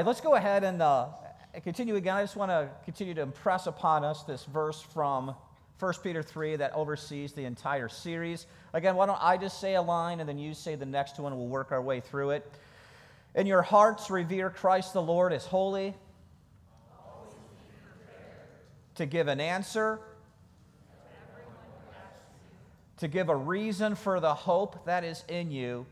right, let's go ahead and uh, continue again. I just want to continue to impress upon us this verse from 1 Peter 3 that oversees the entire series. Again, why don't I just say a line and then you say the next one, we'll work our way through it. In your hearts, revere Christ the Lord as holy, to give an answer, to give a reason for the hope that is in you.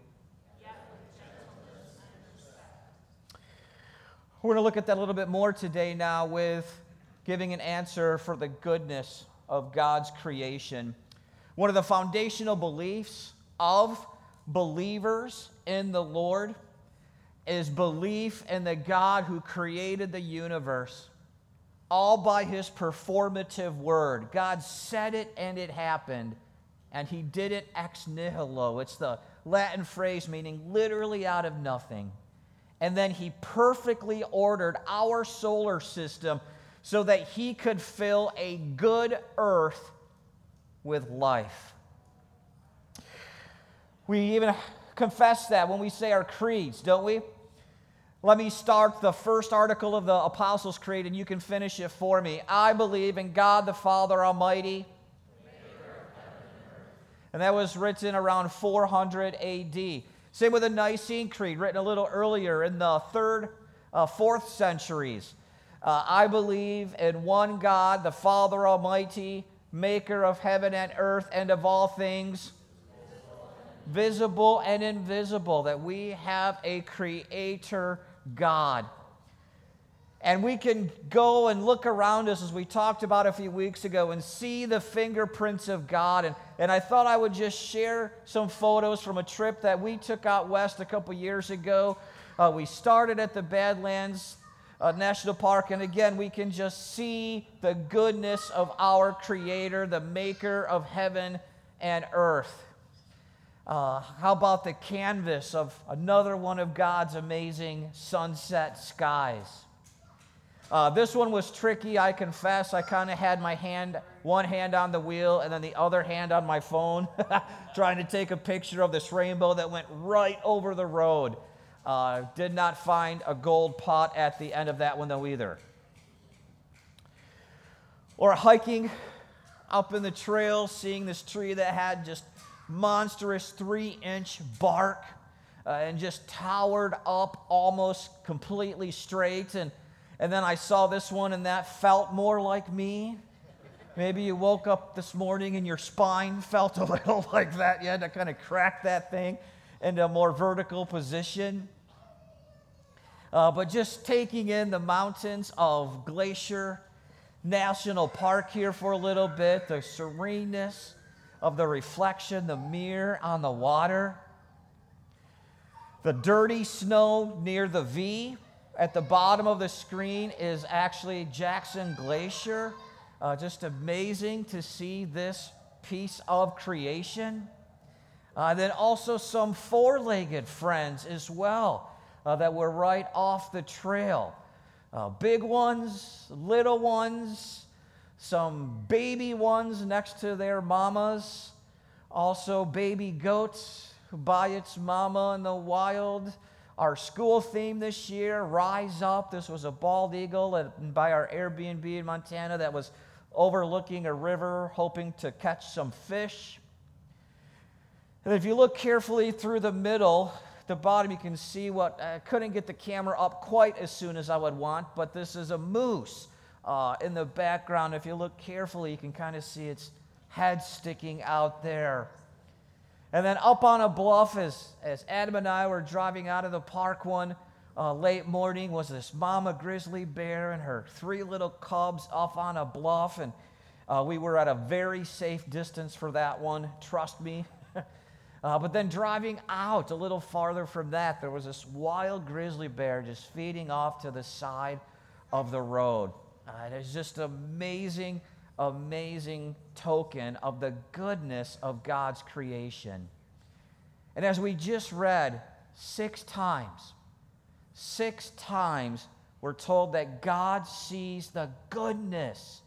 We're going to look at that a little bit more today now with giving an answer for the goodness of God's creation. One of the foundational beliefs of believers in the Lord is belief in the God who created the universe, all by his performative word. God said it and it happened, and he did it ex nihilo. It's the Latin phrase meaning literally out of nothing. And then he perfectly ordered our solar system so that he could fill a good earth with life. We even confess that when we say our creeds, don't we? Let me start the first article of the Apostles' Creed and you can finish it for me. I believe in God the Father Almighty. And that was written around 400 AD. Same with the Nicene Creed, written a little earlier in the third, uh, fourth centuries. Uh, I believe in one God, the Father Almighty, maker of heaven and earth and of all things, visible and invisible, that we have a creator God. And we can go and look around us, as we talked about a few weeks ago, and see the fingerprints of God. And, and I thought I would just share some photos from a trip that we took out west a couple years ago. Uh, we started at the Badlands uh, National Park. And again, we can just see the goodness of our Creator, the maker of heaven and earth. Uh, how about the canvas of another one of God's amazing sunset skies? Uh, this one was tricky, I confess. I kind of had my hand, one hand on the wheel, and then the other hand on my phone, trying to take a picture of this rainbow that went right over the road. Uh, did not find a gold pot at the end of that one, though, either. Or hiking up in the trail, seeing this tree that had just monstrous three inch bark uh, and just towered up almost completely straight. And, and then I saw this one, and that felt more like me. Maybe you woke up this morning and your spine felt a little like that. You had to kind of crack that thing into a more vertical position. Uh, but just taking in the mountains of Glacier National Park here for a little bit, the sereneness of the reflection, the mirror on the water, the dirty snow near the V at the bottom of the screen is actually Jackson Glacier. Uh, just amazing to see this piece of creation. Uh, then also some four legged friends as well uh, that were right off the trail. Uh, big ones, little ones, some baby ones next to their mamas, also baby goats by its mama in the wild. Our school theme this year, Rise Up. This was a bald eagle at, by our Airbnb in Montana that was overlooking a river, hoping to catch some fish. And if you look carefully through the middle, the bottom, you can see what I couldn't get the camera up quite as soon as I would want, but this is a moose uh, in the background. If you look carefully, you can kind of see its head sticking out there. And then up on a bluff, as, as Adam and I were driving out of the park one uh, late morning, was this mama grizzly bear and her three little cubs up on a bluff. And uh, we were at a very safe distance for that one, trust me. Uh, but then driving out a little farther from that, there was this wild grizzly bear just feeding off to the side of the road. Uh, was just amazing, amazing token of the goodness of God's creation. And as we just read, six times, six times we're told that God sees the goodness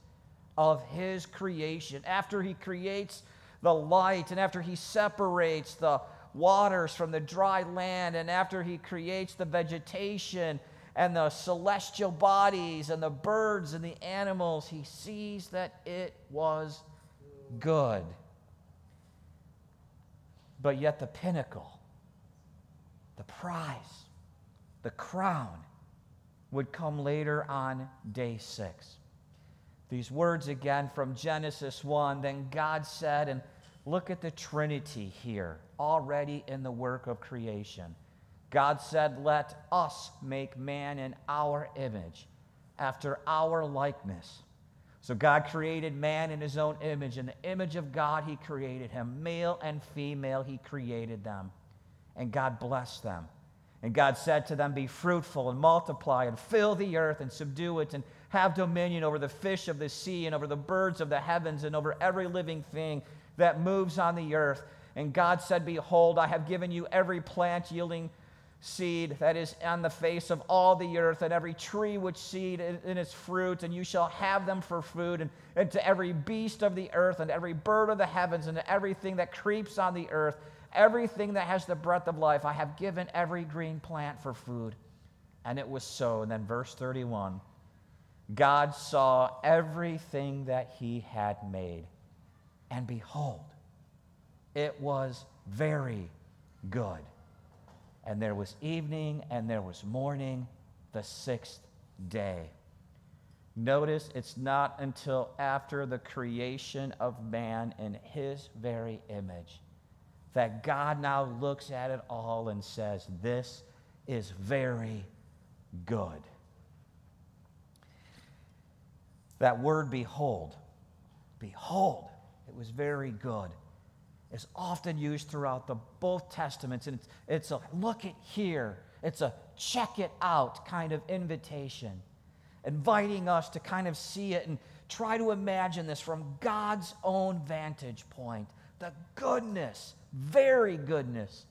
of his creation. After he creates the light, and after he separates the waters from the dry land, and after he creates the vegetation and the celestial bodies and the birds and the animals, he sees that it was good. But yet, the pinnacle, the prize, the crown, would come later on day six. These words again from Genesis 1 Then God said, and look at the Trinity here, already in the work of creation. God said, Let us make man in our image, after our likeness. So God created man in his own image. In the image of God, he created him. Male and female, he created them. And God blessed them. And God said to them, Be fruitful and multiply and fill the earth and subdue it and have dominion over the fish of the sea and over the birds of the heavens and over every living thing that moves on the earth. And God said, Behold, I have given you every plant yielding seed that is on the face of all the earth, and every tree which seed in its fruit, and you shall have them for food, and, and to every beast of the earth, and every bird of the heavens, and to everything that creeps on the earth, everything that has the breath of life, I have given every green plant for food. And it was so. And then verse 31 God saw everything that he had made, and behold, it was very good. And there was evening and there was morning, the sixth day. Notice it's not until after the creation of man in his very image that God now looks at it all and says, This is very good. That word behold, behold, it was very good is often used throughout the both testaments and it's, it's a look at here it's a check it out kind of invitation inviting us to kind of see it and try to imagine this from god's own vantage point the goodness very goodness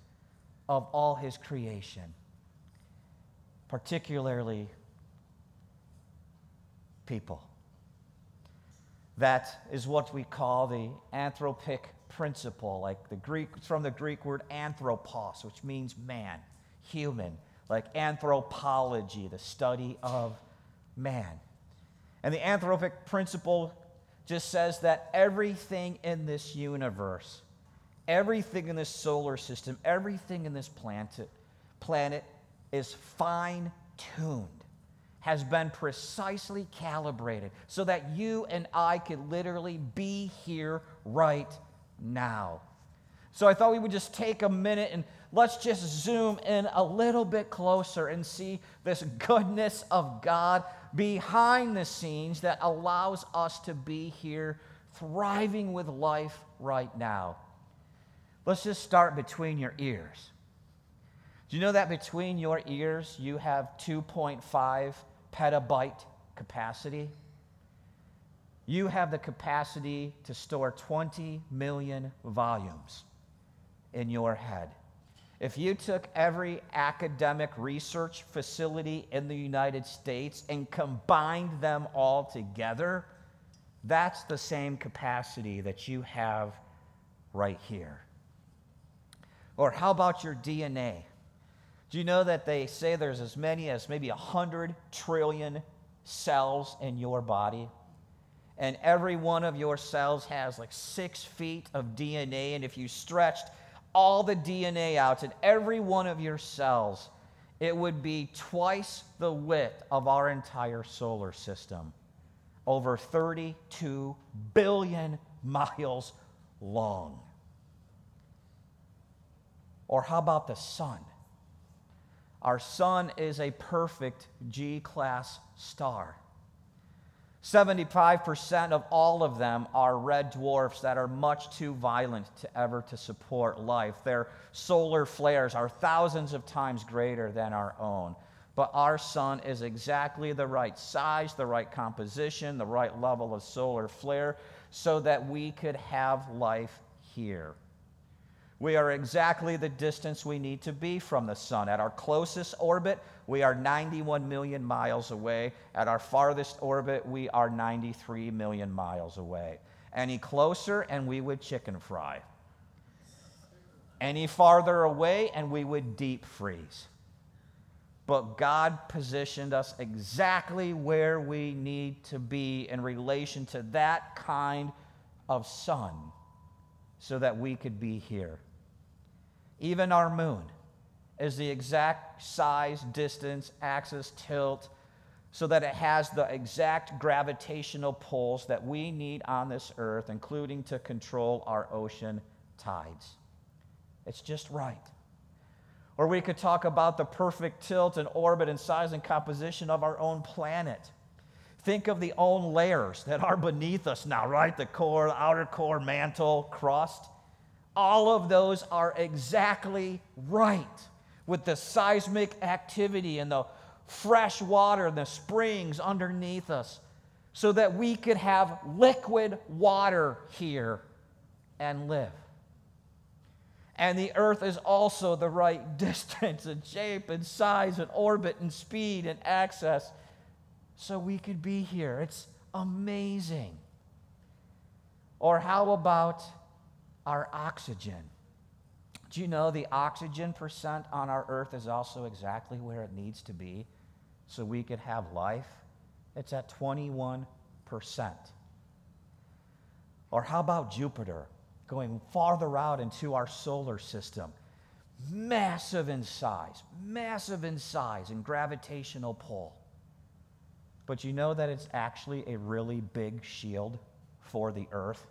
of all his creation particularly people. That is what we call the anthropic principle, like the Greek, from the Greek word anthropos, which means man, human, like anthropology, the study of man. And the anthropic principle just says that everything in this universe, everything in this solar system, everything in this planet, planet is fine tuned, has been precisely calibrated so that you and I could literally be here right now. So I thought we would just take a minute and let's just zoom in a little bit closer and see this goodness of God behind the scenes that allows us to be here thriving with life right now. Let's just start between your ears. Do you know that between your ears you have 2.5 petabyte capacity? You have the capacity to store 20 million volumes in your head. If you took every academic research facility in the United States and combined them all together, that's the same capacity that you have right here. Or how about your DNA? Do you know that they say there's as many as maybe 100 trillion cells in your body? And every one of your cells has like six feet of DNA. And if you stretched all the DNA out in every one of your cells, it would be twice the width of our entire solar system, over 32 billion miles long. Or how about the sun? Our sun is a perfect G class star. 75% of all of them are red dwarfs that are much too violent to ever to support life. Their solar flares are thousands of times greater than our own. But our sun is exactly the right size, the right composition, the right level of solar flare so that we could have life here. We are exactly the distance we need to be from the sun. At our closest orbit, we are 91 million miles away. At our farthest orbit, we are 93 million miles away. Any closer, and we would chicken fry. Any farther away, and we would deep freeze. but God positioned us exactly where we need to be in relation to that kind of sun so that we could be here. Even our moon is the exact size, distance, axis, tilt, so that it has the exact gravitational pulls that we need on this earth, including to control our ocean tides. It's just right. Or we could talk about the perfect tilt and orbit and size and composition of our own planet. Think of the own layers that are beneath us now, right? The core, the outer core, mantle, crust. All of those are exactly right with the seismic activity and the fresh water and the springs underneath us so that we could have liquid water here and live. And the earth is also the right distance and shape and size and orbit and speed and access so we could be here. It's amazing. Or how about our oxygen? Do you know the oxygen percent on our earth is also exactly where it needs to be so we could have life? It's at 21%. Or how about Jupiter? going farther out into our solar system. Massive in size, massive in size and gravitational pull. But you know that it's actually a really big shield for the earth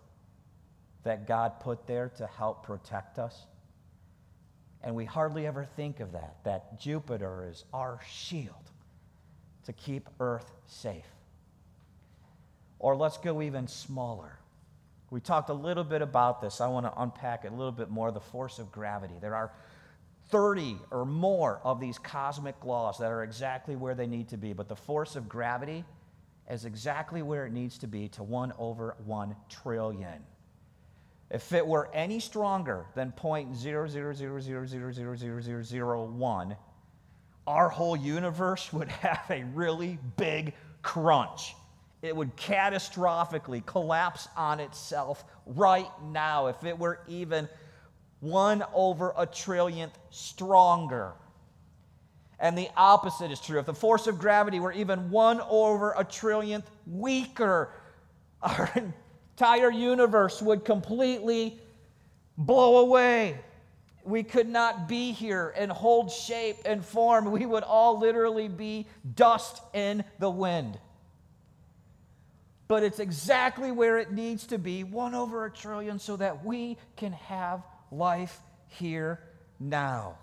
that God put there to help protect us? And we hardly ever think of that, that Jupiter is our shield to keep Earth safe. Or let's go even smaller. We talked a little bit about this. I want to unpack a little bit more the force of gravity. There are 30 or more of these cosmic laws that are exactly where they need to be, but the force of gravity is exactly where it needs to be to 1 over 1 trillion. If it were any stronger than 0.000000001, our whole universe would have a really big crunch it would catastrophically collapse on itself right now if it were even one over a trillionth stronger. And the opposite is true. If the force of gravity were even one over a trillionth weaker, our entire universe would completely blow away. We could not be here and hold shape and form. We would all literally be dust in the wind but it's exactly where it needs to be one over a trillion so that we can have life here now.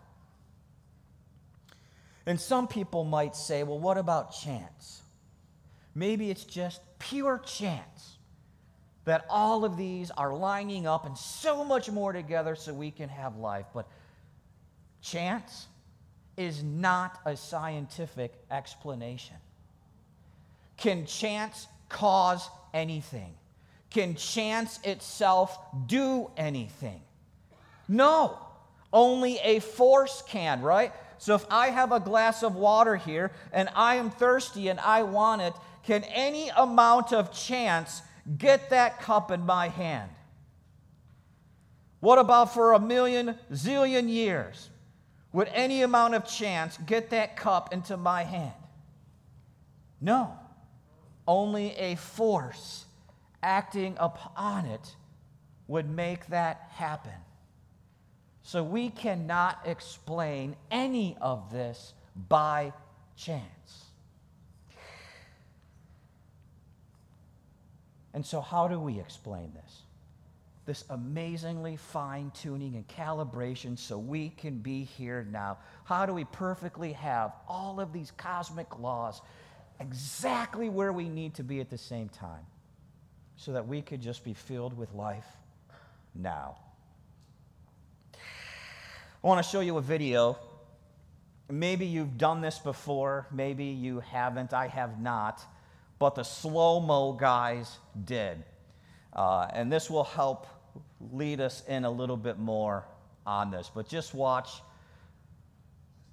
And some people might say, well, what about chance? Maybe it's just pure chance that all of these are lining up and so much more together so we can have life. But chance is not a scientific explanation. Can chance cause anything? Can chance itself do anything? No. Only a force can, right? So if I have a glass of water here and I am thirsty and I want it, can any amount of chance get that cup in my hand? What about for a million, zillion years? Would any amount of chance get that cup into my hand? No. Only a force acting upon it would make that happen. So we cannot explain any of this by chance. And so, how do we explain this? This amazingly fine tuning and calibration so we can be here now. How do we perfectly have all of these cosmic laws exactly where we need to be at the same time so that we could just be filled with life now. I want to show you a video. Maybe you've done this before, maybe you haven't. I have not. But the slow mo guys did. Uh, and this will help lead us in a little bit more on this. But just watch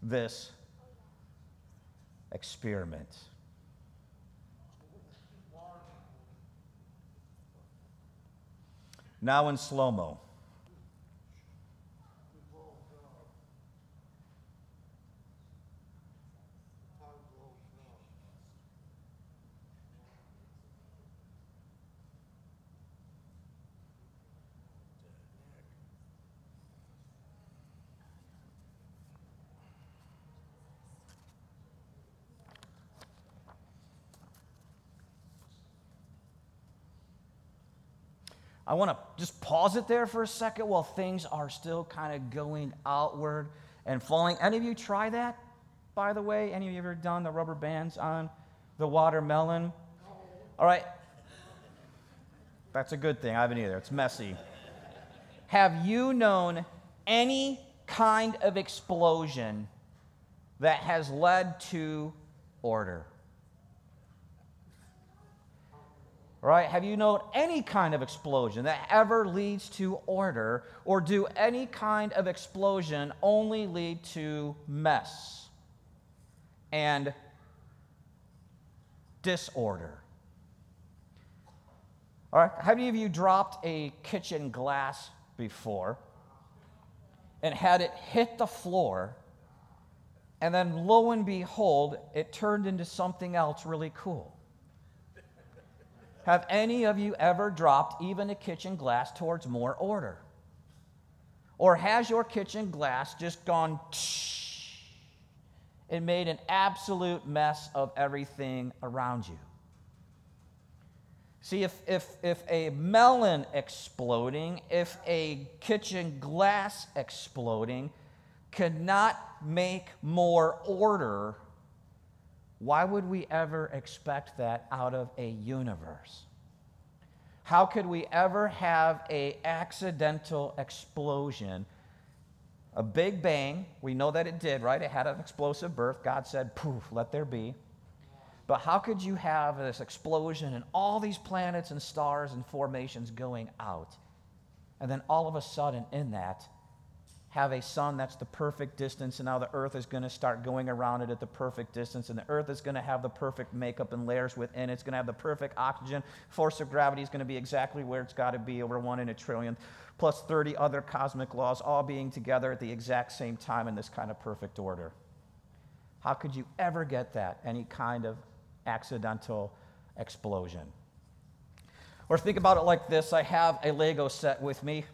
this experiment. Now in slow mo. I want to just pause it there for a second while things are still kind of going outward and falling. Any of you try that, by the way? Any of you ever done the rubber bands on the watermelon? All right. That's a good thing. I haven't either. It's messy. Have you known any kind of explosion that has led to order? Right? Have you known any kind of explosion that ever leads to order, or do any kind of explosion only lead to mess and disorder? All right, how many of you dropped a kitchen glass before and had it hit the floor, and then lo and behold, it turned into something else really cool? Have any of you ever dropped even a kitchen glass towards more order? Or has your kitchen glass just gone and made an absolute mess of everything around you? See, if, if, if a melon exploding, if a kitchen glass exploding could not make more order why would we ever expect that out of a universe? How could we ever have a accidental explosion? A big bang, we know that it did, right? It had an explosive birth. God said, poof, let there be. But how could you have this explosion and all these planets and stars and formations going out? And then all of a sudden, in that, have a sun that's the perfect distance, and now the earth is going to start going around it at the perfect distance, and the earth is going to have the perfect makeup and layers within. It's going to have the perfect oxygen. Force of gravity is going to be exactly where it's got to be, over one in a trillion, plus 30 other cosmic laws, all being together at the exact same time in this kind of perfect order. How could you ever get that? Any kind of accidental explosion. Or think about it like this I have a Lego set with me.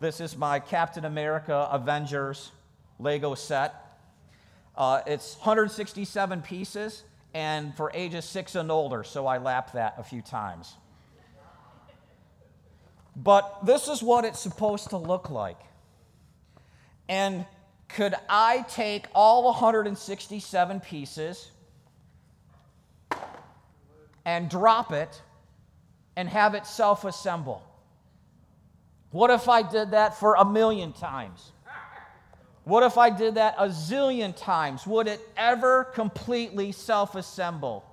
This is my Captain America Avengers Lego set. Uh, it's 167 pieces and for ages six and older, so I lapped that a few times. But this is what it's supposed to look like. And could I take all 167 pieces and drop it and have it self assemble? What if I did that for a million times? What if I did that a zillion times? Would it ever completely self assemble?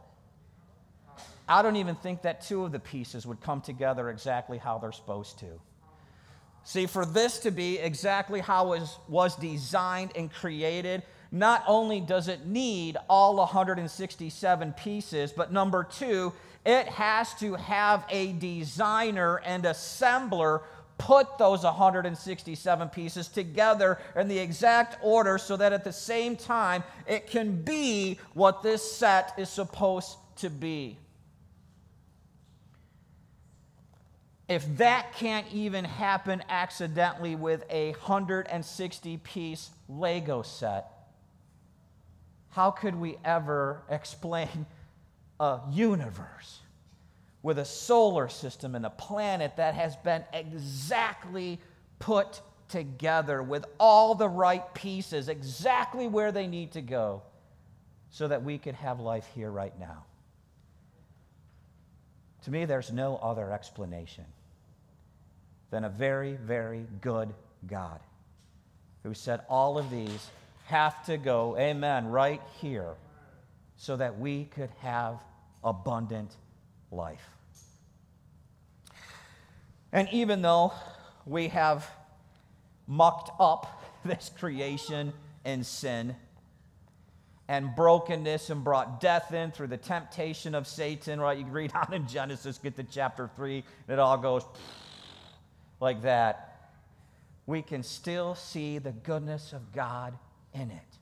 I don't even think that two of the pieces would come together exactly how they're supposed to. See, for this to be exactly how it was, designed and created, not only does it need all 167 pieces, but number two, it has to have a designer and assembler put those 167 pieces together in the exact order so that at the same time it can be what this set is supposed to be. If that can't even happen accidentally with a 160 piece Lego set, how could we ever explain a universe? With a solar system and a planet that has been exactly put together with all the right pieces, exactly where they need to go, so that we could have life here right now. To me, there's no other explanation than a very, very good God who said all of these have to go, amen, right here, so that we could have abundant life. And even though we have mucked up this creation in sin and brokenness and brought death in through the temptation of Satan, right? You read on in Genesis, get to chapter 3, and it all goes like that. We can still see the goodness of God in it.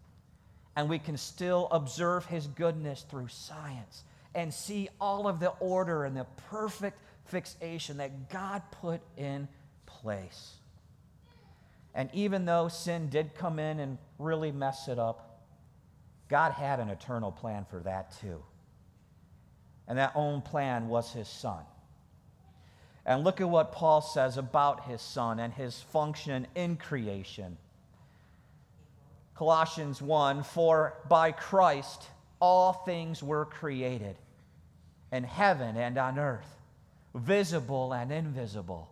And we can still observe his goodness through science and see all of the order and the perfect fixation that God put in place. And even though sin did come in and really mess it up, God had an eternal plan for that too. And that own plan was his son. And look at what Paul says about his son and his function in creation. Colossians 1 For by Christ all things were created, in heaven and on earth, visible and invisible.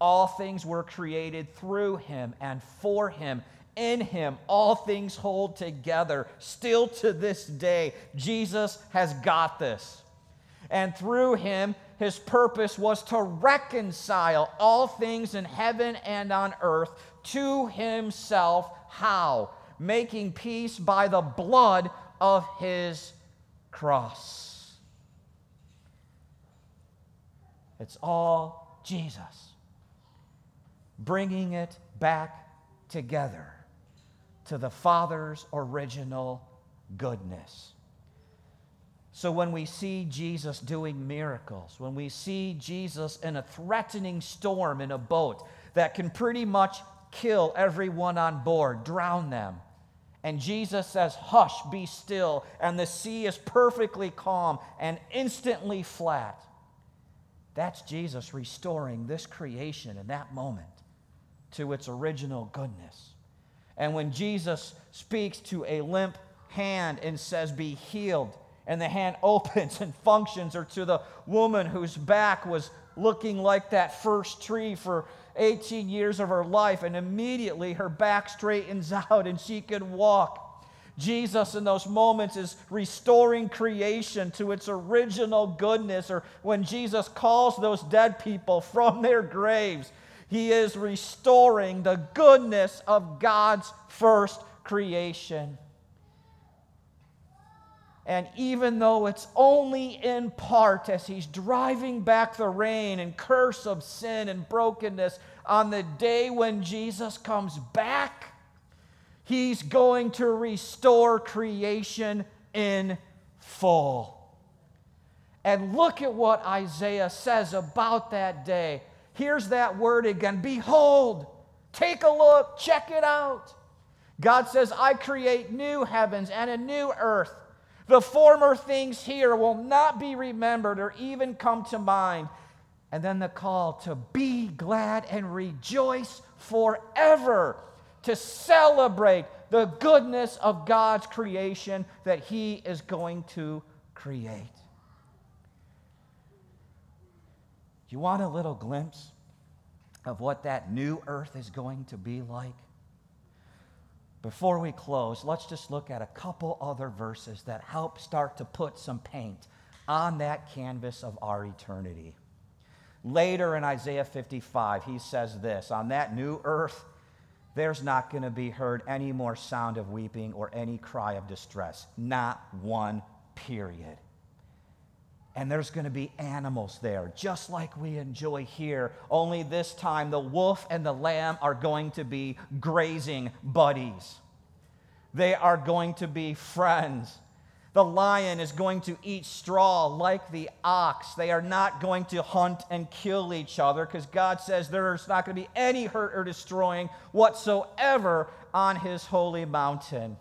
All things were created through him and for him. In him, all things hold together. Still to this day, Jesus has got this. And through him, his purpose was to reconcile all things in heaven and on earth to himself. How? Making peace by the blood of his cross. It's all Jesus. Bringing it back together to the Father's original goodness. So when we see Jesus doing miracles, when we see Jesus in a threatening storm in a boat that can pretty much kill everyone on board, drown them, and Jesus says, Hush, be still. And the sea is perfectly calm and instantly flat. That's Jesus restoring this creation in that moment to its original goodness. And when Jesus speaks to a limp hand and says, Be healed, and the hand opens and functions, or to the woman whose back was looking like that first tree for 18 years of her life, and immediately her back straightens out and she can walk. Jesus, in those moments, is restoring creation to its original goodness, or when Jesus calls those dead people from their graves, he is restoring the goodness of God's first creation. And even though it's only in part as he's driving back the reign and curse of sin and brokenness on the day when Jesus comes back, he's going to restore creation in full. And look at what Isaiah says about that day. Here's that word again Behold, take a look, check it out. God says, I create new heavens and a new earth. The former things here will not be remembered or even come to mind. And then the call to be glad and rejoice forever, to celebrate the goodness of God's creation that He is going to create. You want a little glimpse of what that new earth is going to be like? Before we close, let's just look at a couple other verses that help start to put some paint on that canvas of our eternity. Later in Isaiah 55, he says this On that new earth, there's not going to be heard any more sound of weeping or any cry of distress. Not one, period. And there's going to be animals there, just like we enjoy here. Only this time, the wolf and the lamb are going to be grazing buddies. They are going to be friends. The lion is going to eat straw like the ox. They are not going to hunt and kill each other because God says there's not going to be any hurt or destroying whatsoever on his holy mountain.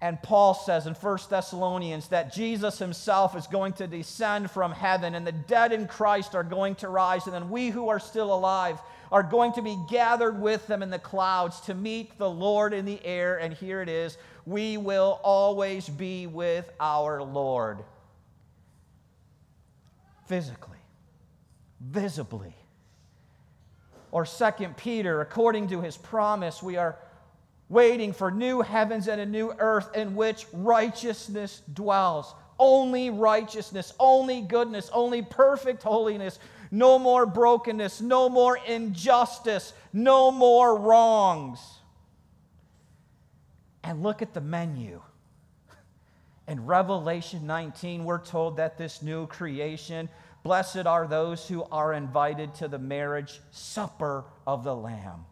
And Paul says in 1 Thessalonians that Jesus himself is going to descend from heaven, and the dead in Christ are going to rise, and then we who are still alive are going to be gathered with them in the clouds to meet the Lord in the air. And here it is we will always be with our Lord physically, visibly. Or 2 Peter, according to his promise, we are waiting for new heavens and a new earth in which righteousness dwells. Only righteousness, only goodness, only perfect holiness. No more brokenness, no more injustice, no more wrongs. And look at the menu. In Revelation 19, we're told that this new creation, blessed are those who are invited to the marriage supper of the Lamb.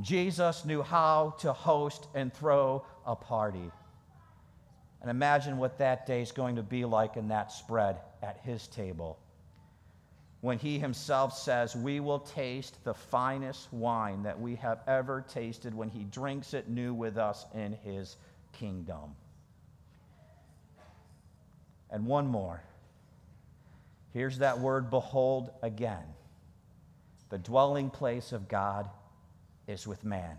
Jesus knew how to host and throw a party. And imagine what that day is going to be like in that spread at his table. When he himself says, We will taste the finest wine that we have ever tasted when he drinks it new with us in his kingdom. And one more. Here's that word, behold, again. The dwelling place of God is with man.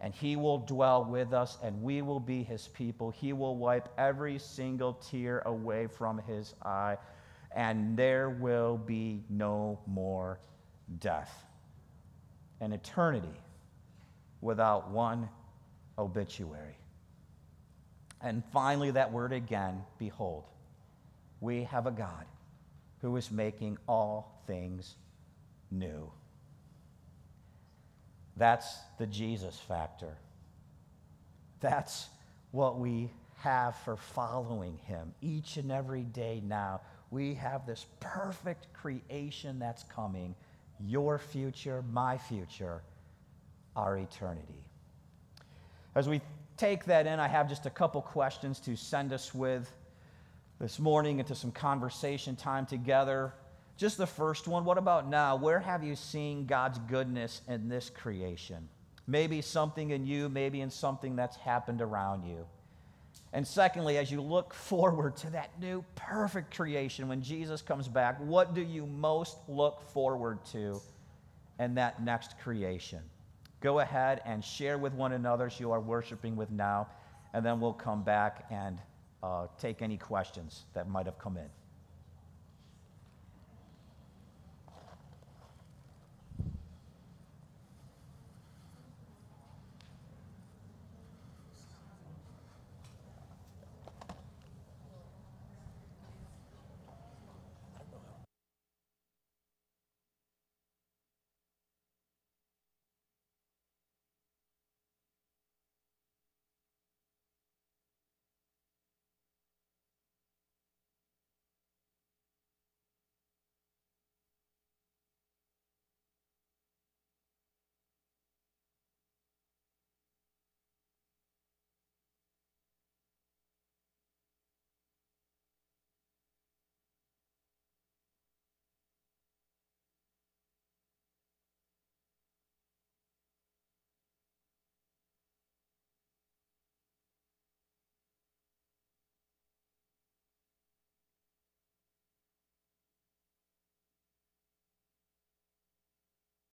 And he will dwell with us, and we will be his people. He will wipe every single tear away from his eye, and there will be no more death. An eternity without one obituary. And finally, that word again behold, we have a God who is making all things new. That's the Jesus factor. That's what we have for following him each and every day now. We have this perfect creation that's coming your future, my future, our eternity. As we take that in, I have just a couple questions to send us with this morning into some conversation time together. Just the first one what about now? Where have you seen God's goodness in this creation? Maybe something in you, maybe in something that's happened around you. And secondly, as you look forward to that new perfect creation when Jesus comes back, what do you most look forward to in that next creation? Go ahead and share with one another as you are worshiping with now, and then we'll come back and uh, take any questions that might have come in.